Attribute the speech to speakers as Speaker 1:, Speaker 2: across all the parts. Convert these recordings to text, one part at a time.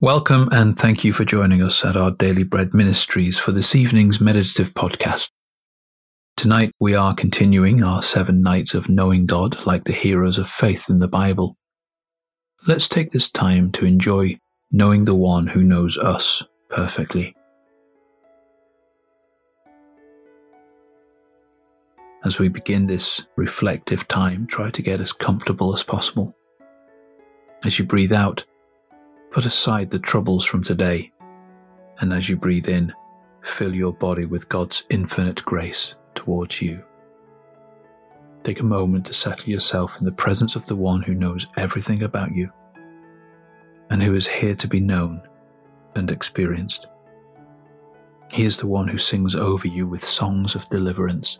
Speaker 1: Welcome and thank you for joining us at our Daily Bread Ministries for this evening's meditative podcast. Tonight we are continuing our seven nights of knowing God like the heroes of faith in the Bible. Let's take this time to enjoy knowing the one who knows us perfectly. As we begin this reflective time, try to get as comfortable as possible. As you breathe out, Put aside the troubles from today, and as you breathe in, fill your body with God's infinite grace towards you. Take a moment to settle yourself in the presence of the one who knows everything about you and who is here to be known and experienced. He is the one who sings over you with songs of deliverance,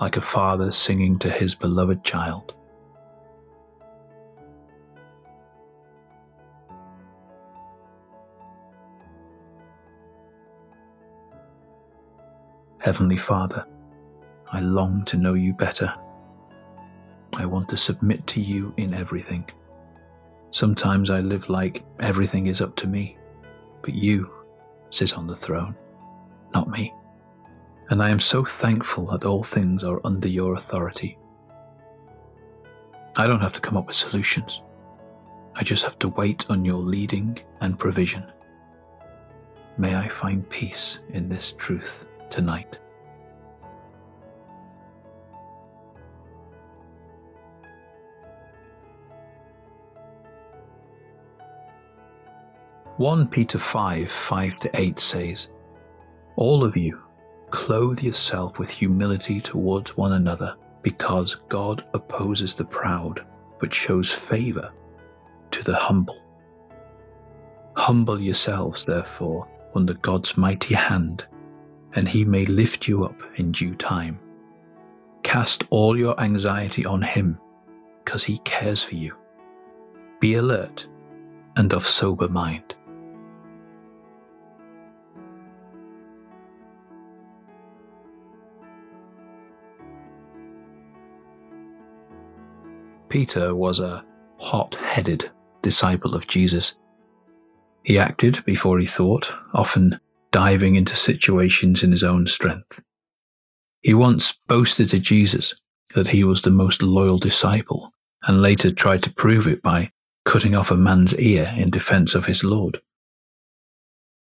Speaker 1: like a father singing to his beloved child. Heavenly Father, I long to know you better. I want to submit to you in everything. Sometimes I live like everything is up to me, but you sit on the throne, not me. And I am so thankful that all things are under your authority. I don't have to come up with solutions. I just have to wait on your leading and provision. May I find peace in this truth tonight. One Peter five five to eight says, All of you clothe yourself with humility towards one another, because God opposes the proud, but shows favor to the humble. Humble yourselves, therefore, under God's mighty hand and he may lift you up in due time. Cast all your anxiety on him, because he cares for you. Be alert and of sober mind. Peter was a hot headed disciple of Jesus. He acted before he thought, often diving into situations in his own strength. He once boasted to Jesus that he was the most loyal disciple and later tried to prove it by cutting off a man's ear in defense of his Lord.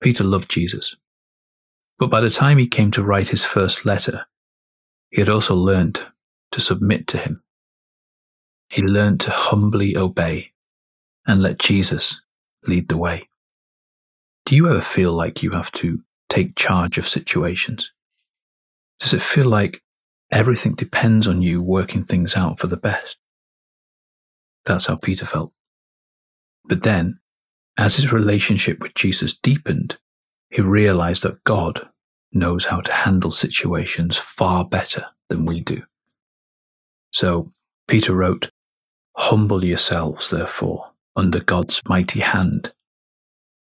Speaker 1: Peter loved Jesus, but by the time he came to write his first letter, he had also learned to submit to him. He learned to humbly obey and let Jesus lead the way. Do you ever feel like you have to take charge of situations? Does it feel like everything depends on you working things out for the best? That's how Peter felt. But then, as his relationship with Jesus deepened, he realized that God knows how to handle situations far better than we do. So Peter wrote, Humble yourselves, therefore, under God's mighty hand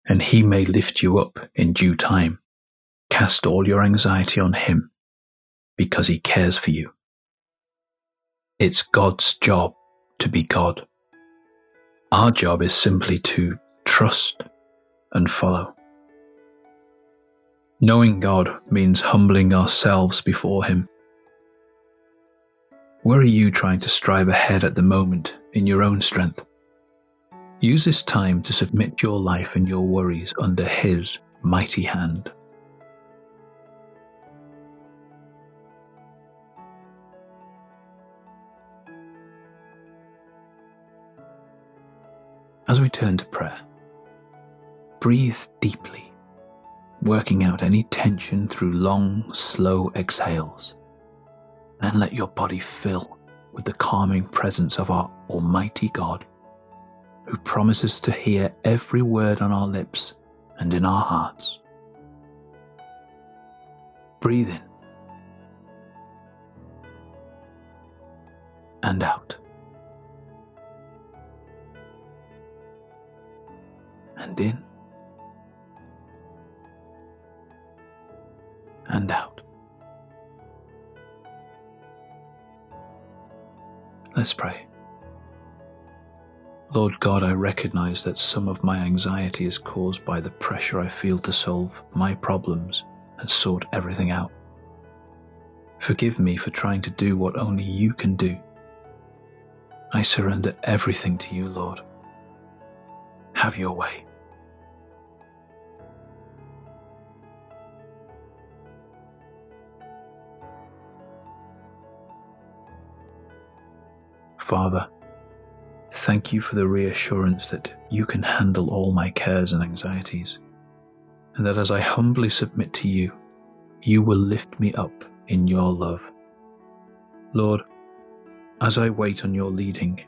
Speaker 1: and he may lift you up in due time. Cast all your anxiety on him because he cares for you. It's God's job to be God. Our job is simply to trust and follow. Knowing God means humbling ourselves before Him. Where are you trying to strive ahead at the moment in your own strength? Use this time to submit your life and your worries under His mighty hand. As we turn to prayer, breathe deeply, working out any tension through long, slow exhales. Then let your body fill with the calming presence of our Almighty God who promises to hear every word on our lips and in our hearts. Breathe in and out. And in and out. Let's pray. Lord God, I recognize that some of my anxiety is caused by the pressure I feel to solve my problems and sort everything out. Forgive me for trying to do what only you can do. I surrender everything to you, Lord. Have your way. Father, thank you for the reassurance that you can handle all my cares and anxieties, and that as I humbly submit to you, you will lift me up in your love. Lord, as I wait on your leading,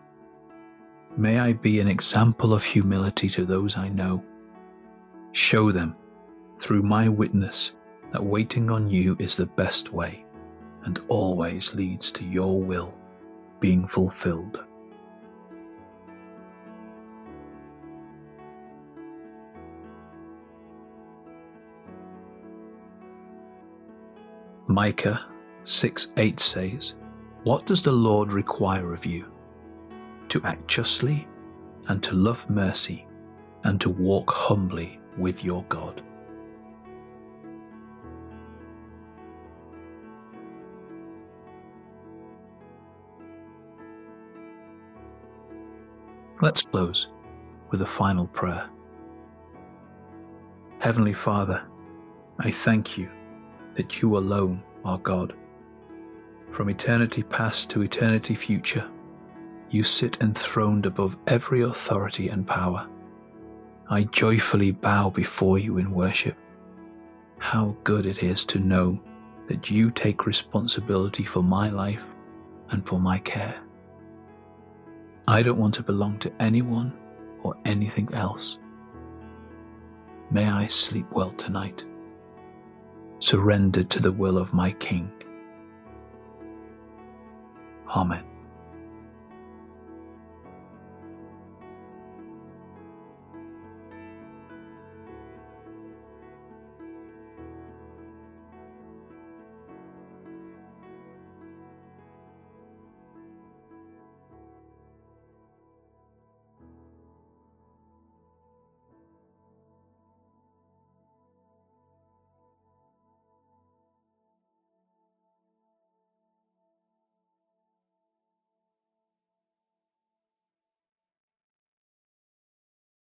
Speaker 1: may I be an example of humility to those I know. Show them, through my witness, that waiting on you is the best way and always leads to your will being fulfilled. Micah 6 8 says, What does the Lord require of you? To act justly, and to love mercy, and to walk humbly with your God. Let's close with a final prayer. Heavenly Father, I thank you that you alone are God. From eternity past to eternity future, you sit enthroned above every authority and power. I joyfully bow before you in worship. How good it is to know that you take responsibility for my life and for my care. I don't want to belong to anyone or anything else. May I sleep well tonight, surrendered to the will of my King. Amen.